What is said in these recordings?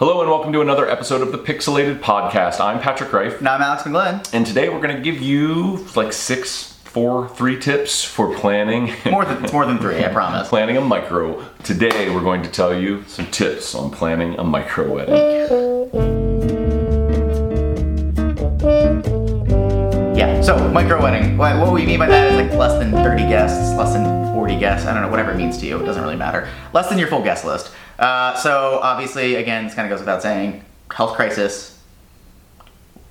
Hello and welcome to another episode of the Pixilated Podcast. I'm Patrick Rife, Now I'm Alex McGlynn. and today we're going to give you like six, four, three tips for planning. More than it's more than three, I promise. planning a micro. Today we're going to tell you some tips on planning a micro wedding. Yeah. So micro wedding. What we mean by that is like less than 30 guests, less than 40 guests. I don't know, whatever it means to you. It doesn't really matter. Less than your full guest list. Uh, so obviously, again, this kind of goes without saying. Health crisis,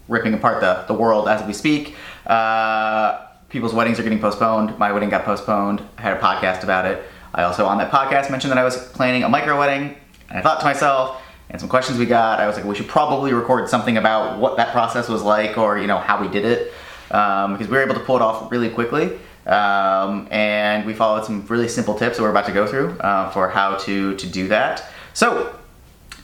ripping apart the, the world as we speak. Uh, people's weddings are getting postponed. My wedding got postponed. I had a podcast about it. I also, on that podcast, mentioned that I was planning a micro wedding. And I thought to myself, and some questions we got, I was like, we should probably record something about what that process was like or, you know, how we did it. Um, because we were able to pull it off really quickly. Um, and we followed some really simple tips that we're about to go through uh, for how to, to do that. So,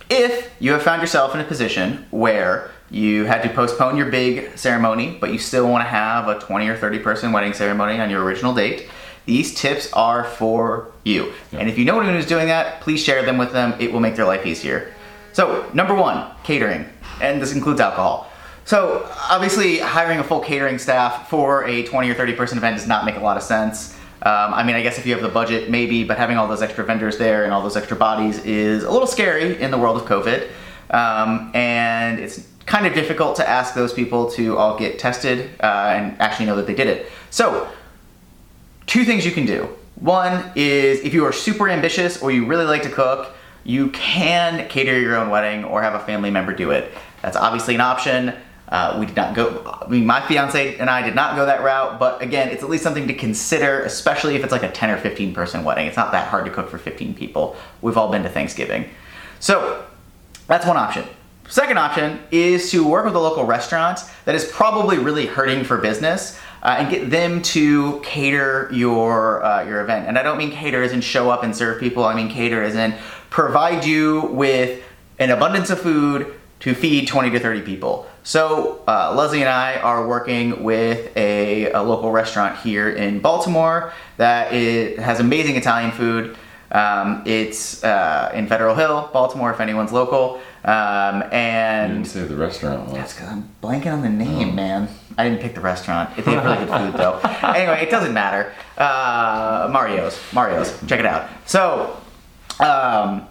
if you have found yourself in a position where you had to postpone your big ceremony, but you still want to have a 20 or 30 person wedding ceremony on your original date, these tips are for you. And if you know anyone who's doing that, please share them with them. It will make their life easier. So, number one, catering. And this includes alcohol. So, obviously, hiring a full catering staff for a 20 or 30 person event does not make a lot of sense. Um, I mean, I guess if you have the budget, maybe, but having all those extra vendors there and all those extra bodies is a little scary in the world of COVID. Um, and it's kind of difficult to ask those people to all get tested uh, and actually know that they did it. So, two things you can do. One is if you are super ambitious or you really like to cook, you can cater your own wedding or have a family member do it. That's obviously an option. Uh, we did not go, I mean, my fiance and I did not go that route, but again, it's at least something to consider, especially if it's like a 10 or 15 person wedding. It's not that hard to cook for 15 people. We've all been to Thanksgiving. So, that's one option. Second option is to work with a local restaurant that is probably really hurting for business uh, and get them to cater your uh, your event. And I don't mean cater as in show up and serve people. I mean cater as in provide you with an abundance of food to feed 20 to 30 people. So uh, Leslie and I are working with a, a local restaurant here in Baltimore that is, has amazing Italian food. Um, it's uh, in Federal Hill, Baltimore, if anyone's local. Um, You and didn't say the restaurant that's was. because I'm blanking on the name, man. I didn't pick the restaurant. They have really good food, though. anyway, it doesn't matter. Uh, Mario's. Mario's. Check it out. So, um,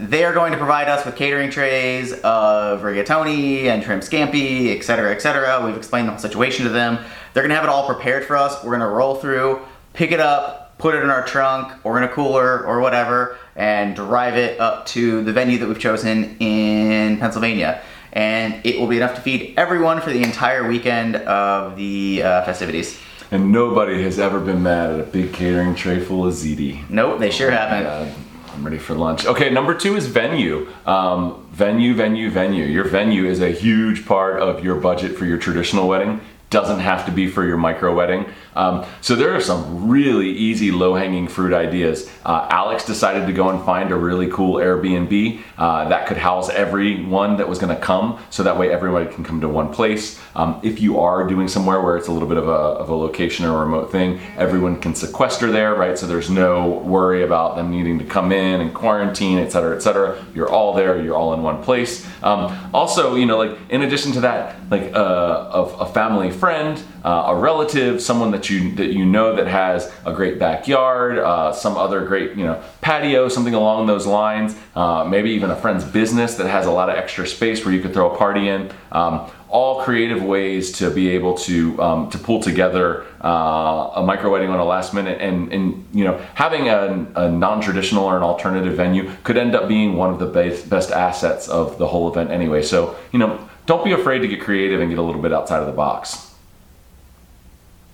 they are going to provide us with catering trays of rigatoni and shrimp scampi, etc., etc. We've explained the whole situation to them. They're going to have it all prepared for us. We're going to roll through, pick it up, put it in our trunk or in a cooler or whatever, and drive it up to the venue that we've chosen in Pennsylvania. And it will be enough to feed everyone for the entire weekend of the uh, festivities. And nobody has ever been mad at a big catering tray full of ziti. Nope, they sure haven't. God, I'm ready for lunch. Okay, number two is venue. Um, venue, venue, venue. Your venue is a huge part of your budget for your traditional wedding. Doesn't have to be for your micro wedding. Um, so there are some really easy, low-hanging fruit ideas. Uh, Alex decided to go and find a really cool Airbnb uh, that could house everyone that was going to come, so that way everybody can come to one place. Um, if you are doing somewhere where it's a little bit of a, of a location or a remote thing, everyone can sequester there, right? So there's no worry about them needing to come in and quarantine, et cetera, et cetera. You're all there, you're all in one place. Um, also, you know, like in addition to that, like uh, a, a family friend, uh, a relative, someone that you that you know that has a great backyard, uh, some other great you know patio, something along those lines. Uh, maybe even a friend's business that has a lot of extra space where you could throw a party in. Um, all creative ways to be able to um, to pull together uh, a micro wedding on a last minute, and and you know having a, a non-traditional or an alternative venue could end up being one of the best, best assets of the whole event anyway. So you know don't be afraid to get creative and get a little bit outside of the box.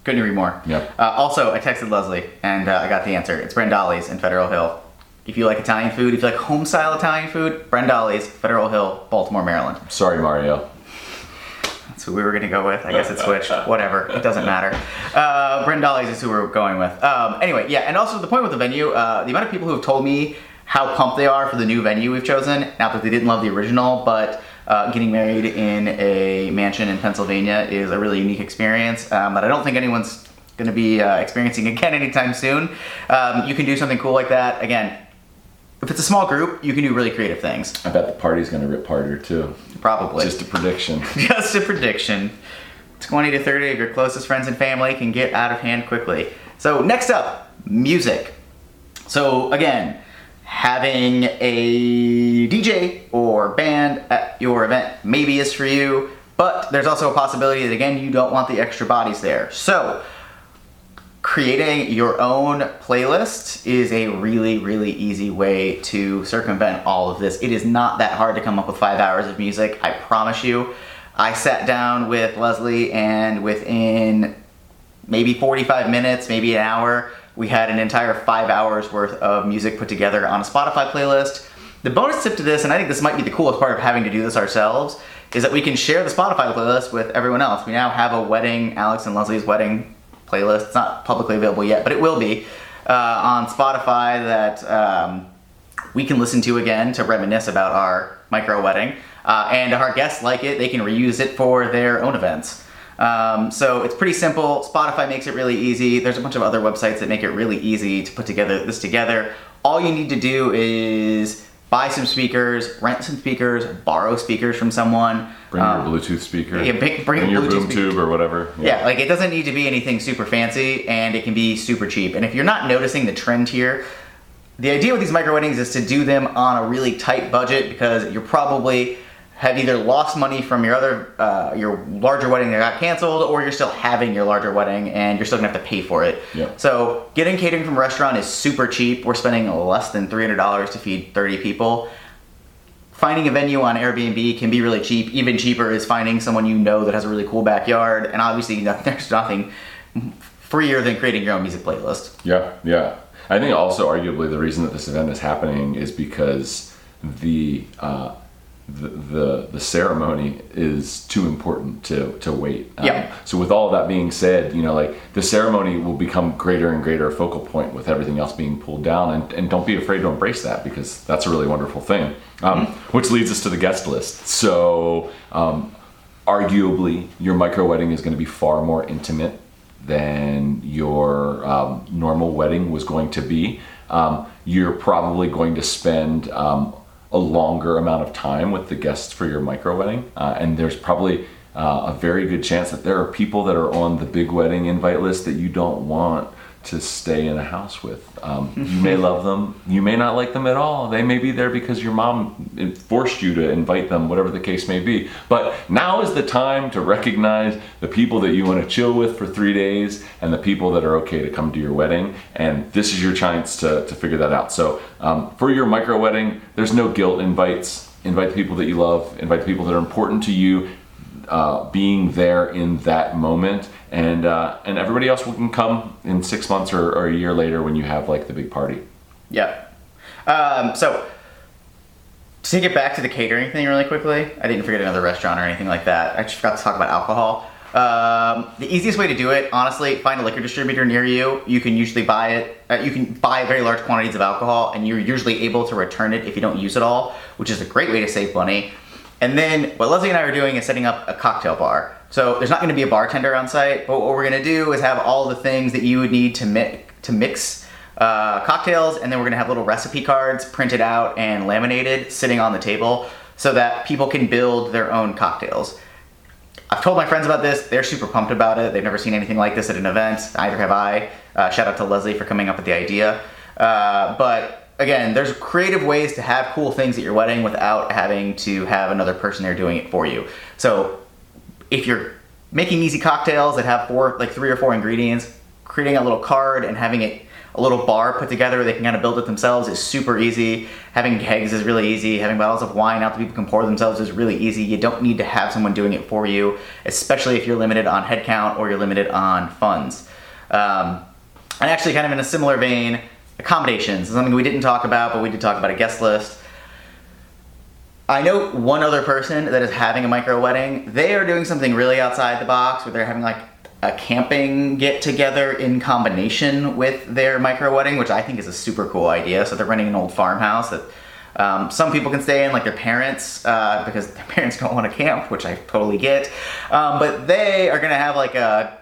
Couldn't agree more. Yep. Uh, also, I texted Leslie and uh, I got the answer. It's Brandali's in Federal Hill. If you like Italian food, if you like home style Italian food, Brandali's, Federal Hill, Baltimore, Maryland. Sorry, Mario. Who we were gonna go with. I guess it switched. Whatever. It doesn't matter. Uh, Brandali's is who we're going with. Um, anyway, yeah, and also the point with the venue, uh, the amount of people who have told me how pumped they are for the new venue we've chosen. Not that they didn't love the original, but uh, getting married in a mansion in Pennsylvania is a really unique experience um, that I don't think anyone's going to be uh, experiencing again anytime soon. Um, you can do something cool like that. Again, if it's a small group, you can do really creative things. I bet the party's gonna rip harder too. Probably. Just a prediction. Just a prediction. 20 to 30 of your closest friends and family can get out of hand quickly. So, next up, music. So, again, having a DJ or band at your event maybe is for you, but there's also a possibility that, again, you don't want the extra bodies there. So, creating your own playlist is a really, really easy way to circumvent all of this. It is not that hard to come up with five hours of music, I promise you. I sat down with Leslie, and within maybe 45 minutes, maybe an hour, we had an entire five hours worth of music put together on a Spotify playlist. The bonus tip to this, and I think this might be the coolest part of having to do this ourselves, is that we can share the Spotify playlist with everyone else. We now have a wedding, Alex and Leslie's wedding playlist. It's not publicly available yet, but it will be uh, on Spotify that um, we can listen to again to reminisce about our micro wedding. Uh, and if our guests like it, they can reuse it for their own events. Um, so it's pretty simple. Spotify makes it really easy. There's a bunch of other websites that make it really easy to put together this together. All you need to do is buy some speakers, rent some speakers, borrow speakers from someone. Bring Um, your Bluetooth speaker. yeah, bring- bring your Bluetooth boom speaker. tube or whatever. Yeah, like it doesn't need to be anything super fancy and it can be super cheap. And if you're not noticing the trend here, the idea with these micro weddings is to do them on a really tight budget because you're probably have either lost money from your other uh, your larger wedding that got canceled or you're still having your larger wedding and you're still gonna have to pay for it. Yeah. So getting catering from a restaurant is super cheap. We're spending less than $300 to feed 30 people finding a venue on Airbnb can be really cheap. Even cheaper is finding someone you know that has a really cool backyard. And obviously, there's nothing freer than creating your own music playlist. Yeah, yeah. I think also arguably the reason that this event is happening is because the uh, the, the the ceremony is too important to to wait. Um, Yeah. So with all that being said, you know, like the ceremony will become greater and greater focal point with everything else being pulled down, and, and don't be afraid to embrace that because that's a really wonderful thing. Um, Which leads us to the guest list. So. Um, arguably your micro wedding is going to be far more intimate than your um, normal wedding was going to be. Um, you're probably going to spend um, a longer amount of time with the guests for your micro wedding, uh, and there's probably uh, a very good chance that there are people that are on the big wedding invite list that you don't want to stay in a house with. Um, you may love them, you may not like them at all. They may be there because your mom forced you to invite them, whatever the case may be. But now is the time to recognize the people that you want to chill with for three days and the people that are okay to come to your wedding. And this is your chance to, to figure that out. So um, for your micro wedding, there's no guilt invites. Invite the people that you love, invite the people that are important to you, uh, being there in that moment, and uh, and everybody else can come in six months or, or a year later when you have like the big party. Yeah. Um, so, to it back to the catering thing really quickly, I didn't forget another restaurant or anything like that. I just forgot to talk about alcohol. Um, the easiest way to do it, honestly, find a liquor distributor near you. You can usually buy it. Uh, you can buy very large quantities of alcohol, and you're usually able to return it if you don't use it all, which is a great way to save money. And then what Leslie and I are doing is setting up a cocktail bar. So there's not going to be a bartender on site, but what we're going to do is have all the things that you would need to mix to mix uh, cocktails, and then we're going to have little recipe cards printed out and laminated sitting on the table so that people can build their own cocktails. I've told my friends about this. They're super pumped about it. They've never seen anything like this at an event. Neither have I. Uh, shout out to Leslie for coming up with the idea. Uh, but again, there's creative ways to have cool things at your wedding without having to have another person there doing it for you. So if you're making easy cocktails that have four, like three or four ingredients, creating a little card and having it a little bar put together they can kind of build it themselves is super easy. Having kegs is really easy. Having bottles of wine out that people can pour themselves is really easy. You don't need to have someone doing it for you, especially if you're limited on headcount or you're limited on funds. Um, and actually, kind of in a similar vein, accommodations something we didn't talk about, but we did talk about a guest list. I know one other person that is having a micro wedding. They are doing something really outside the box where they're having like a camping get together in combination with their micro wedding, which I think is a super cool idea. So they're renting an old farmhouse that um, some people can stay in, like their parents, uh, because their parents don't want to camp, which I totally get. Um, but they are gonna have like a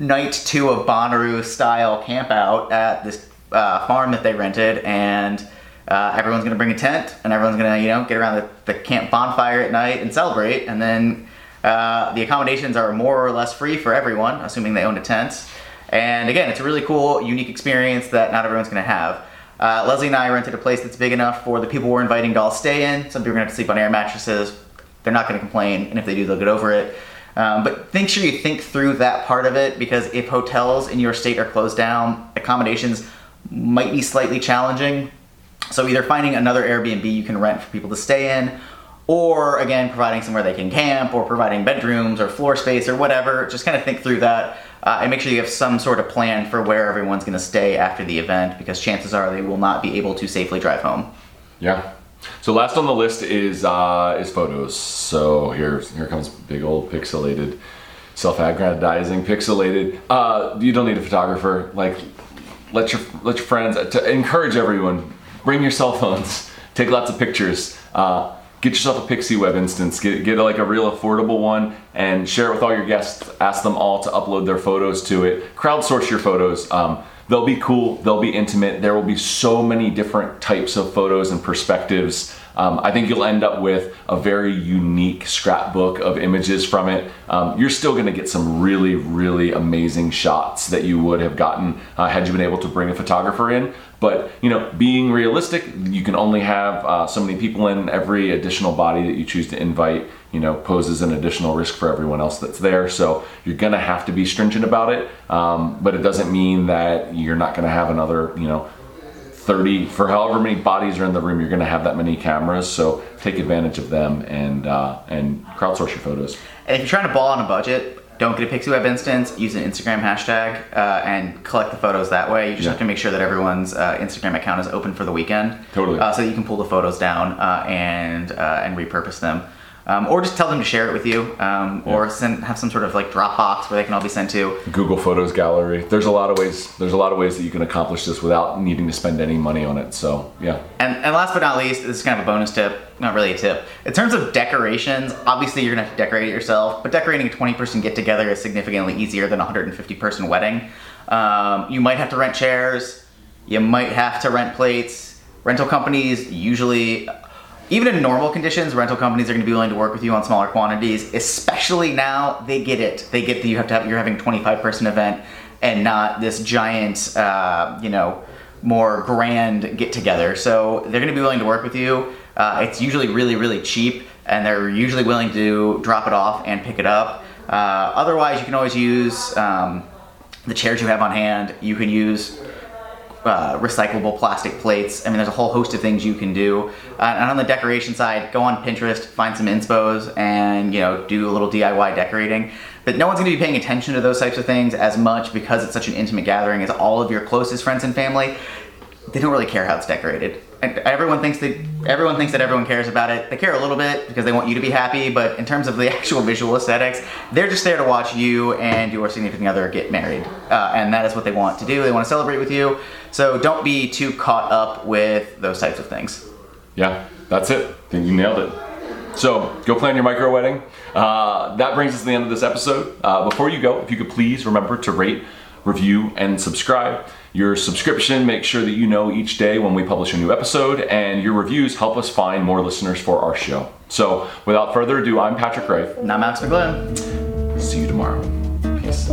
night two of Bonnaroo style camp out at this uh, farm that they rented, and Uh, everyone's gonna bring a tent, and everyone's gonna, you know, get around the, the camp bonfire at night and celebrate. And then uh, the accommodations are more or less free for everyone, assuming they own a tent. And again, it's a really cool, unique experience that not everyone's gonna have. Uh, Leslie and I rented a place that's big enough for the people we're inviting to all stay in. Some people are gonna have to sleep on air mattresses. They're not gonna complain, and if they do, they'll get over it. Um, but make sure you think through that part of it because if hotels in your state are closed down, accommodations might be slightly challenging. So either finding another Airbnb you can rent for people to stay in, or again providing somewhere they can camp, or providing bedrooms or floor space or whatever. Just kind of think through that uh, and make sure you have some sort of plan for where everyone's going to stay after the event because chances are they will not be able to safely drive home. Yeah. So last on the list is uh, is photos. So here here comes big old pixilated, self-aggrandizing pixilated. Uh, you don't need a photographer. Like let your let your friends to encourage everyone. Bring your cell phones. Take lots of pictures. Uh, get yourself a Pixie Web instance. Get get like a real affordable one and share it with all your guests. Ask them all to upload their photos to it. Crowdsource your photos. Um, they'll be cool. They'll be intimate. There will be so many different types of photos and perspectives. Um, I think you'll end up with a very unique scrapbook of images from it. Um, you're still going to get some really, really amazing shots that you would have gotten uh, had you been able to bring a photographer in. But you know, being realistic, you can only have uh, so many people in. Every additional body that you choose to invite, you know, poses an additional risk for everyone else that's there. So you're gonna have to be stringent about it. Um, but it doesn't mean that you're not gonna have another, you know, 30 for however many bodies are in the room you're going to have that many cameras so take advantage of them and uh, and crowdsource your photos and if you're trying to ball on a budget don't get a pixie web instance use an instagram hashtag uh, and collect the photos that way you just Yeah. have to make sure that everyone's uh, instagram account is open for the weekend Totally. uh, so you can pull the photos down uh, and uh, and repurpose them um, or just tell them to share it with you um, or send have some sort of like dropbox where they can all be sent to google photos gallery there's a lot of ways there's a lot of ways that you can accomplish this without needing to spend any money on it so yeah And, and last but not least, this is kind of a bonus tip, not really a tip. In terms of decorations, obviously you're gonna have to decorate it yourself, but decorating a 20 person get together is significantly easier than a 150 person wedding. Um, you might have to rent chairs, you might have to rent plates. Rental companies usually, even in normal conditions, rental companies are gonna be willing to work with you on smaller quantities, especially now they get it. They get that you have to have, you're having a 25 person event and not this giant, uh, you know, more grand get together. So they're going to be willing to work with you. Uh, it's usually really, really cheap, and they're usually willing to drop it off and pick it up. Uh, otherwise, you can always use um, the chairs you have on hand. You can use uh, recyclable plastic plates. I mean, there's a whole host of things you can do. Uh, and on the decoration side, go on Pinterest, find some inspos, and you know, do a little DIY decorating. But no one's going to be paying attention to those types of things as much because it's such an intimate gathering. It's all of your closest friends and family. They don't really care how it's decorated. Everyone thinks that everyone thinks that everyone cares about it. They care a little bit because they want you to be happy, but in terms of the actual visual aesthetics, they're just there to watch you and your significant other get married, uh, and that is what they want to do. They want to celebrate with you. So don't be too caught up with those types of things. yeah that's it I think you nailed it so go plan your micro wedding uh, that brings us to the end of this episode uh, before you go if you could please remember to rate review and subscribe your subscription makes sure that you know each day when we publish a new episode and your reviews help us find more listeners for our show so without further ado i'm patrick Rife. And I'm Max McGlynn. see you tomorrow peace